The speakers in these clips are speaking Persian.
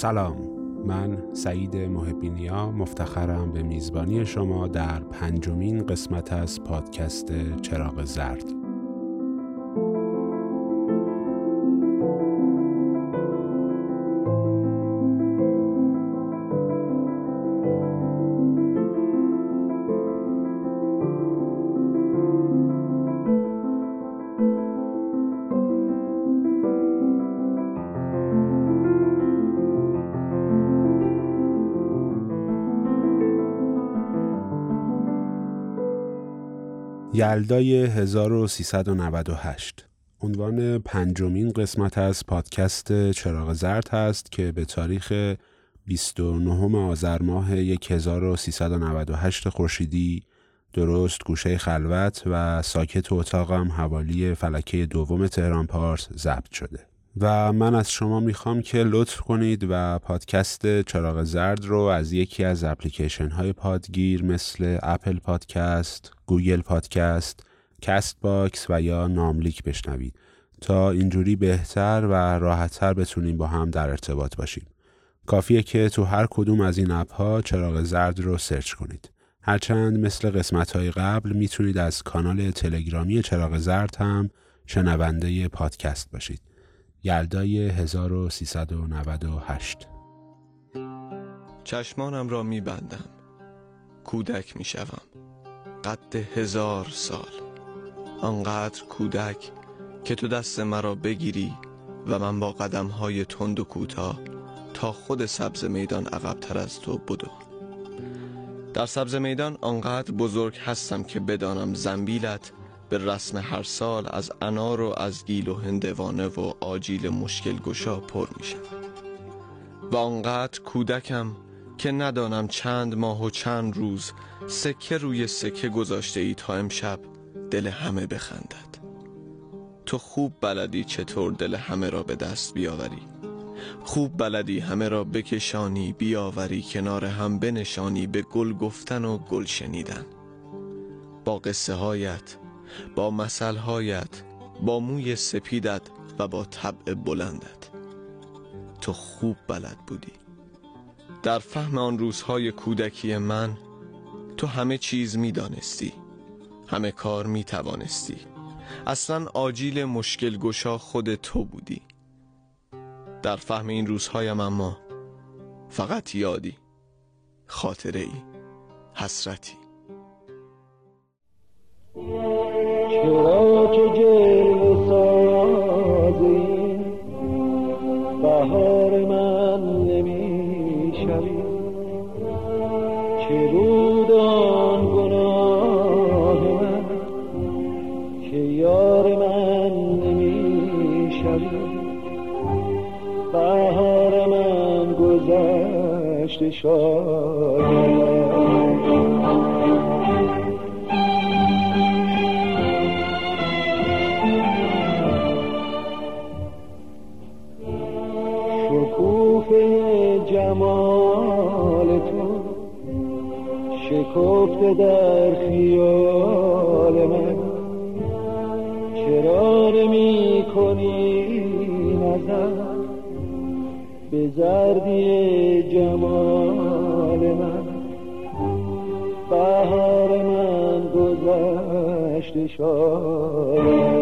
سلام. من سعید محبینیا مفتخرم به میزبانی شما در پنجمین قسمت از پادکست چراغ زرد. یلدای 1398 عنوان پنجمین قسمت از پادکست چراغ زرد هست که به تاریخ 29 آذر ماه 1398 خورشیدی درست گوشه خلوت و ساکت اتاقم حوالی فلکه دوم تهران پارس ضبط شده. و من از شما می‌خوام که لطف کنید و پادکست چراغ زرد رو از یکی از اپلیکیشن های پادگیر مثل Apple Podcast، Google Podcast، Castbox و یا ناملیک بشنوید تا اینجوری بهتر و راحتتر بتونیم با هم در ارتباط باشیم. کافیه که تو هر کدوم از این اپ ها چراغ زرد رو search کنید. هرچند مثل قسمت های قبل می‌تونید از کانال تلگرامی چراغ زرد هم شنونده پادکست باشید. یلدای 1398 چشمانم را میبندم. کودک می‌شوم. قد هزار سال. آنقدر کودک که تو دست مرا بگیری و من با قدم های تند و کوتاه تا خود سبز میدان عقبتر از تو بدو. در سبز میدان آنقدر بزرگ هستم که بدانم زنبیلت به رسم هر سال از انار و از گیل و هندوانه و آجیل مشکل گشا پر می شود. و آنقدر کودکم که ندانم چند ماه و چند روز سکه روی سکه گذاشته ای تا امشب دل همه بخندد. تو خوب بلدی چطور دل همه را به دست بیاوری. خوب بلدی همه را بکشانی بیاوری کنار هم بنشانی به گل گفتن و گل شنیدن. با قصه هایت با مسئلهایت با موی سپیدت و با طبع بلندت. تو خوب بلد بودی. در فهم آن روزهای کودکی من تو همه چیز می دانستی همه کار می توانستی اصلا آجیل مشکل گشا خود تو بودی. در فهم این روزهایم اما فقط یادی. خاطره ای حسرتی. چرا که جلو سازی. بهار من نمی شوی چه بود آن گناه من. که یار من نمی شوی بهار من گذشته شاید در خیال من. چرا نمی کنی نظر به زردی جمال من. بهار من گذشته شاید.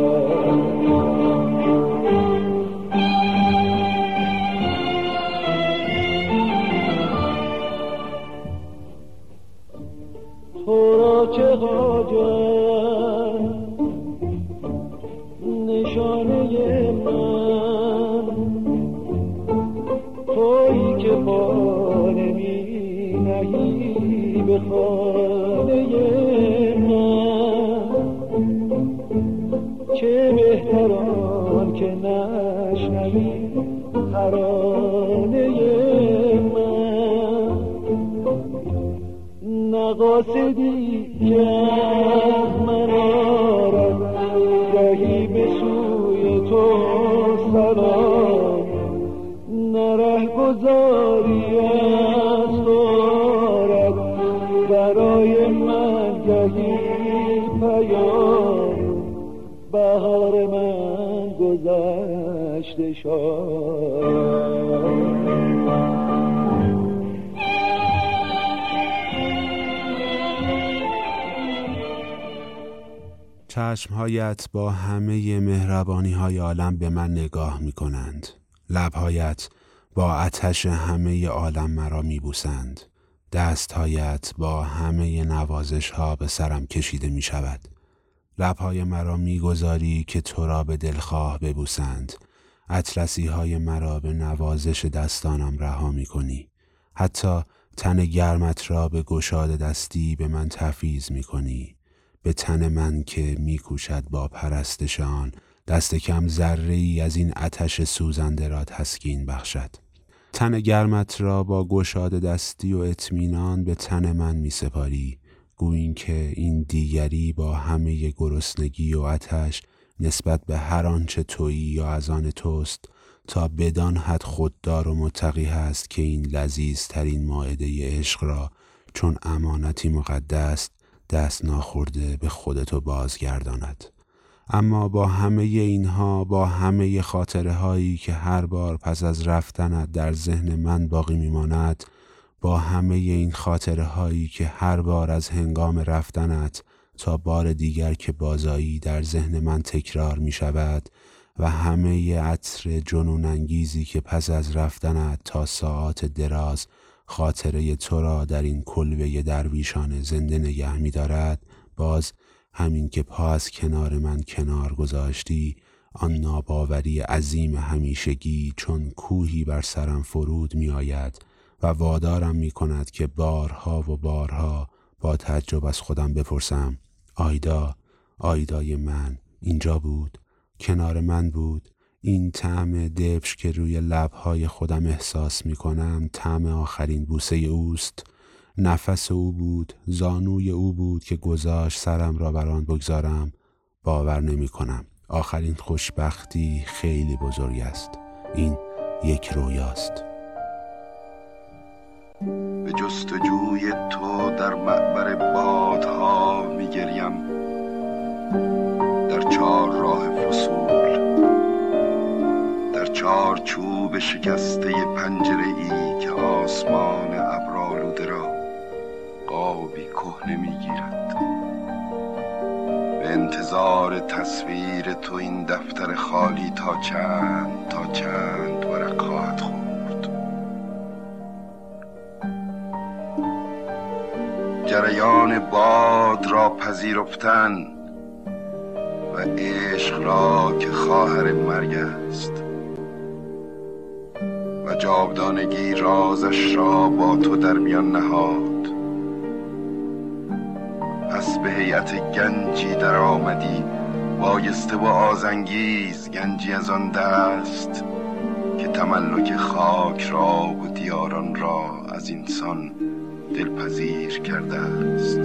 چه نشانه من. که نمی نهی به من. چه که نشنوی ترانه نقاصدی که از چشمهایت با همه مهربانی های عالم به من نگاه می کنند. لبهایت با آتش همه عالم مرا می بوسند. دستهایت با همه نوازش ها به سرم کشیده می شود. لبهای مرا می‌گذاری که تو را به دلخواه ببوسند. اطلسی های مرا به نوازش دستانم رها می کنی. حتی تن گرمت را به گشاد دستی به من تفیز می کنی. به تن من که میکوشد با پرستشان. دست کم ذره ای از این آتش سوزنده را تسکین بخشد. تن گرمت را با گشاد دستی و اطمینان به تن من می سپاری گویین که این دیگری با همه گرسنگی و آتش نسبت به هر آنچه تویی یا از آن توست تا بدان حد خوددار و متقی هست که این لذیذ ترین ماعده عشق را چون امانتی مقدس دست ناخورده به خودتو بازگرداند. اما با همه اینها با همه خاطره هایی که هر بار پس از رفتنت در ذهن من باقی میماند با همه این خاطره هایی که هر بار از هنگام رفتنت تا بار دیگر که بازایی در ذهن من تکرار می شود و همه عطر جنون انگیزی که پس از رفتنت تا ساعات دراز خاطره تو را در این کلبه درویشان زنده نگه می دارد باز همین که پا از کنار من کنار گذاشتی آن ناباوری عظیم همیشگی چون کوهی بر سرم فرود می آید و وادارم می کند که بارها و بارها با تعجب از خودم بپرسم آیدا آیدای من اینجا بود؟ کنار من بود؟ این طعم دبش که روی لبهای خودم احساس می کنم طعم آخرین بوسه اوست. نفس او بود زانوی او بود که گذاشت سرم را بر آن بگذارم. باور نمی کنم آخرین خوشبختی خیلی بزرگ است. این یک رویاست. به جستجوی تو در معبر بادها می گریم در چهار راه فصول چار چوب شکسته پنجره ای که آسمان ابرالوده را قابی کهنه می‌گیرد. به انتظار تصویر تو این دفتر خالی تا چند تا چند ورق خواهد خورد. جریان باد را پذیرفتن و عشق را که خواهر مرگ است جاودانگی رازش را با تو در میان نهاد. پس به هیئت گنجی در آمدی بایسته و آزنگیز گنجی از آن دست که تملک خاک را و دیاران را از انسان دلپذیر کرده است.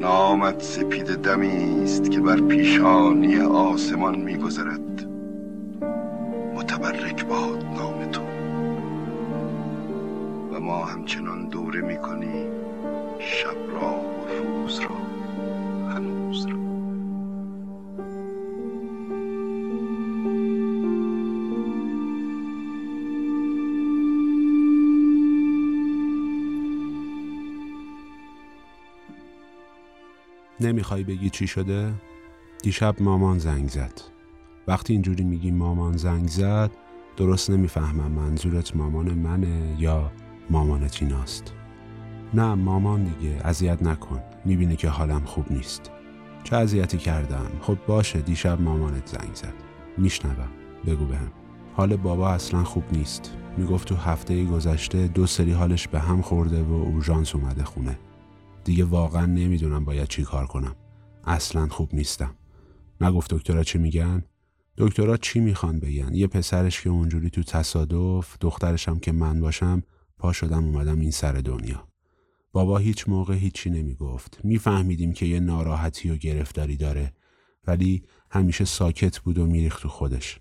نامت سپید دمی است که بر پیشانی آسمان میگذرد. متبرک باد نام تو. و ما همچنان دوره می‌کنی شب را و روز را هنوز را. نمی‌خوای بگی چی شده؟ دیشب مامان زنگ زد. وقتی اینجوری میگی مامان زنگ زد درست نمی‌فهمم منظورت مامان منه یا مامان تیناست نه مامان دیگه اذیت نکن. می‌بینی که حالم خوب نیست. چه اذیتی کردم؟ خب باشه دیشب مامانت زنگ زد. میشنوم. بگو بهم. حال بابا اصلا خوب نیست. می‌گفت تو هفته گذشته دو سری حالش به هم خورده و اورژانس اومده خونه. دیگه واقعا نمی‌دونم باید چی کار کنم. اصلا خوب نیستم. نگفت دکترها چی میگن؟ دکترها چی می‌خوان بگن؟ یه پسرش که اونجوری تو تصادف دخترشم که من باشم پا شدم اومدم این سر دنیا. بابا هیچ موقع هیچی نمی‌گفت. میفهمیدیم که یه ناراحتی و گرفتاری داره ولی همیشه ساکت بود و میریخت تو خودش.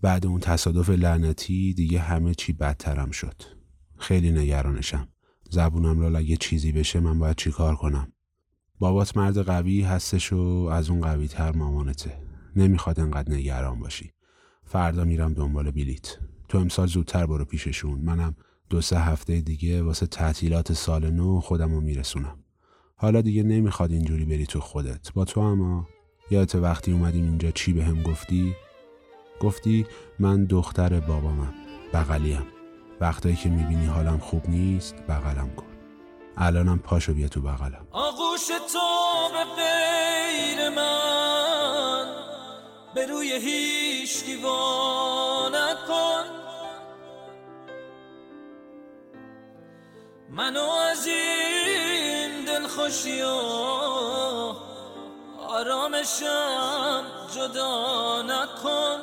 بعد اون تصادف لعنتی دیگه همه چی بدترم شد. خیلی نگرانشم. زبونم را اگه چیزی بشه من باید چیکار کنم؟ بابات مرد قوی هستش و از اون قوی تر مامانته. نمی‌خواد انقدر نگران باشی. فردا میرم دنبال بلیت تو امسال زودتر برو پیششون. منم دو سه هفته دیگه واسه تعطیلات سال نو خودم رو میرسونم. حالا دیگه نمی‌خواد اینجوری بری تو خودت. با تو اما یادت وقتی اومدیم اینجا چی به هم گفتی؟ گفتی من دختر بابامم بغلیم. وقتایی که می‌بینی حالم خوب نیست بغلم کن. الانم پاشو بیا تو بغلم. آغوش تو به به روی هیچ نکن منو از این دل خوشی و آرامشم جدا نکن.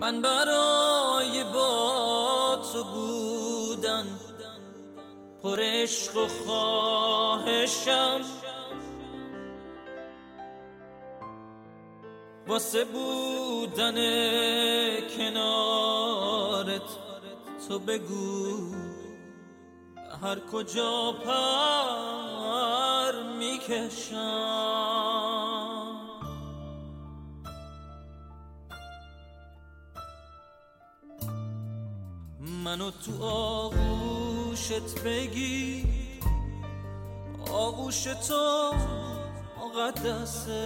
من برای با تو بودن پر عشق و خواهشم. واسه بودن کنارت تو بگو هر کجا پر می‌کشم. منو تو آغوشت بگی آغوش تو مقدسه.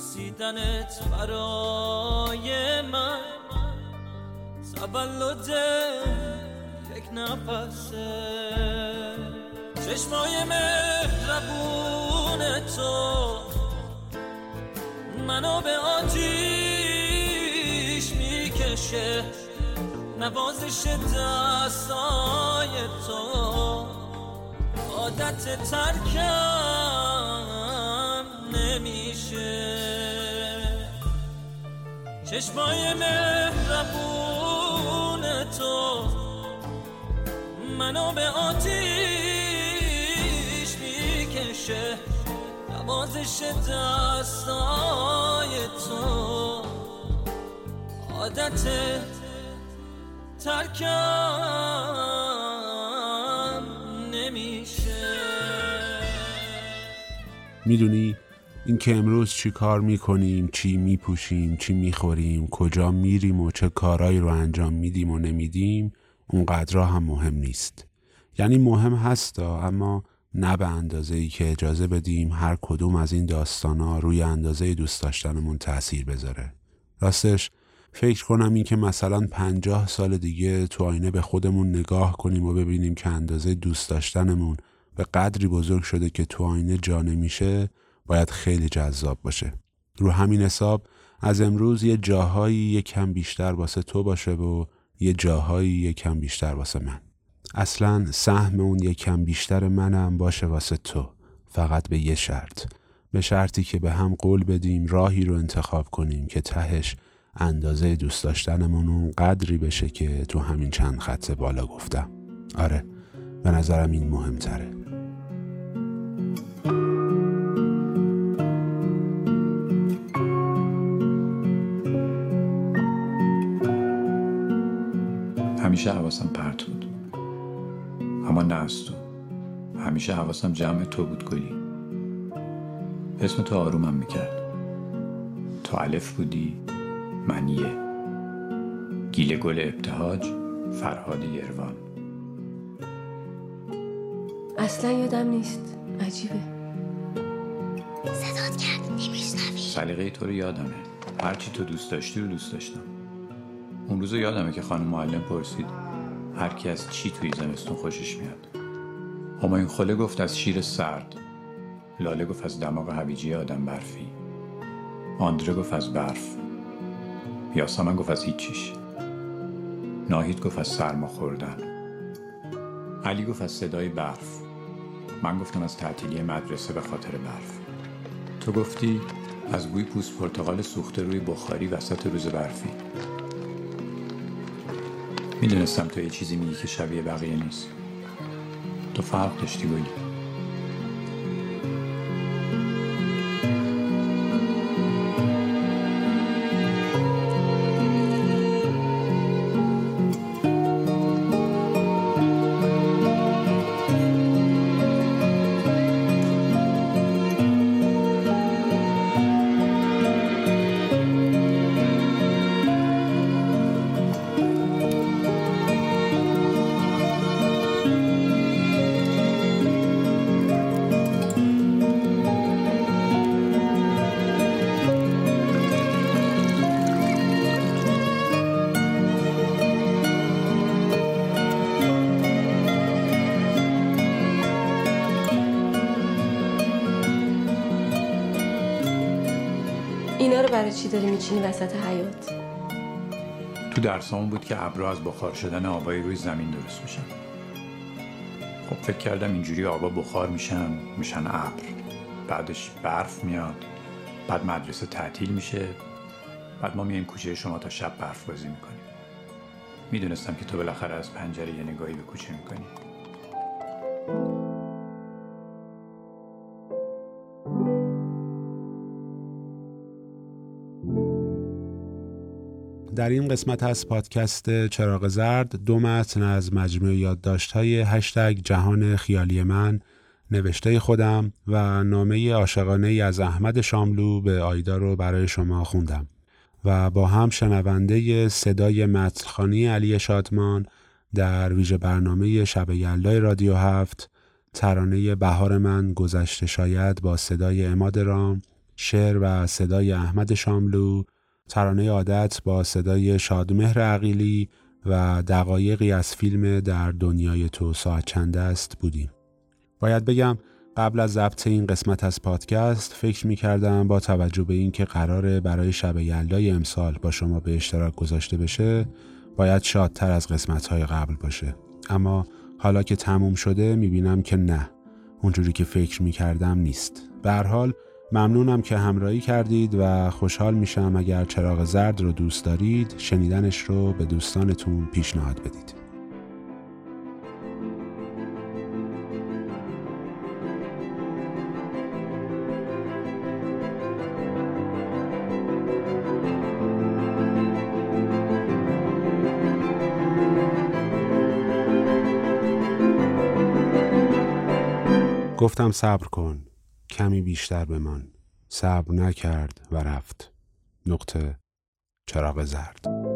بوسیدنت برای من. تولد یک نفسه. چشمای مهربون تو. منو به آتیش می‌کشه. نوازش دستای تو. عادت ترکم نمیشه. چشمای مهربون تو. منو به آتیش می‌کشه. نوازش دستای تو. عادت ترکم نمیشه. می‌دونی؟ این که امروز چی کار می‌کنیم چی میپوشیم چی می‌خوریم کجا میریم و چه کارایی رو انجام میدیم و نمیدیم اونقدر هم مهم نیست. یعنی مهم هستا اما نه به اندازه ای که اجازه بدیم هر کدوم از این داستانا روی اندازه دوست داشتنمون تاثیر بذاره. راستش فکر کنم این که مثلا پنجاه سال دیگه تو آینه به خودمون نگاه کنیم و ببینیم که اندازه دوست داشتنمون به قدری بزرگ شده که تو آینه جا نمیشه باید خیلی جذاب باشه. رو همین حساب از امروز یه جاهایی یه کم بیشتر واسه تو باشه و یه جاهایی یه کم بیشتر واسه من. اصلا سهم اون یه کم بیشتر منم باشه واسه تو. فقط به یه شرط. به شرطی که به هم قول بدیم راهی رو انتخاب کنیم که تهش اندازه دوست داشتنمون اون قدری بشه که تو همین چند خط بالا گفتم. آره به نظرم این مهمتره. همیشه حواسم پرت بود. اما نه از تو. همیشه حواسم جمع تو بود گلی. اسم تو آرومم می‌کرد. تو الف بودی منیه گیل گل ابتهاج فرهاد یروان. اصلا یادم نیست. عجیبه. صدات کرد نمیشنوی. سلیقه تو رو یادمه. هرچی تو دوست داشتی رو دوست داشتم. اون روز یادمه که خانم معلم پرسید هر کی از چی توی زمستون خوشش میاد؟ همایون خله گفت از شیر سرد. لاله گفت از دماغ هویجی آدم برفی. آندره گفت از برف. یاسمن گفت از هیچیش. ناهید گفت از سرما خوردن. علی گفت از صدای برف. من گفتم از تعطیلی مدرسه به خاطر برف. تو گفتی از بوی پوست پرتقال سوخته روی بخاری وسط روز برفی. می‌دونستم تو یه چیزی میگی که شبیه بقیه نیست. تو فرق داشتی گلی. برای چی داری میچینی وسط حیات تو درسامون بود که ابرا از بخار شدن آبای روی زمین درست میشن. خب فکر کردم اینجوری آبا بخار میشن میشن ابر. بعدش برف میاد بعد مدرسه تعطیل میشه بعد ما میایم کوچه شما تا شب برف بازی می‌کنیم. می‌دونستم که تو بالاخره از پنجره یه نگاهی به کوچه می‌کنی. در این قسمت از پادکست چراغ زرد دو متن از مجموعه یادداشت های هشتگ جهان خیالی من نوشته خودم و نامه عاشقانه از احمد شاملو به آیدا رو برای شما خوندم. و با هم شنونده صدای متنخانی علی شادمان در ویژه برنامه شب یلدای رادیو هفت ترانه بهار من گذشته شاید با صدای اماد رام شعر و صدای احمد شاملو ترانه عادت با صدای شادمهر عقیلی و دقایقی از فیلم در دنیای تو ساعت چند است بودیم. باید بگم قبل از ضبط این قسمت از پادکست فکر می کردم با توجه به اینکه قراره برای شب یلدای امسال با شما به اشتراک گذاشته بشه باید شادتر از قسمت های قبل باشه. اما حالا که تموم شده می بینم که نه. اونجوری که فکر می کردم نیست. به حال ممنونم که همراهی کردید و خوشحال میشم اگر چراغ زرد رو دوست دارید شنیدنش رو به دوستانتون پیشنهاد بدید. گفتم صبر کن. کمی بیشتر بمان. صبر نکرد و رفت. نقطه چراغ زرد.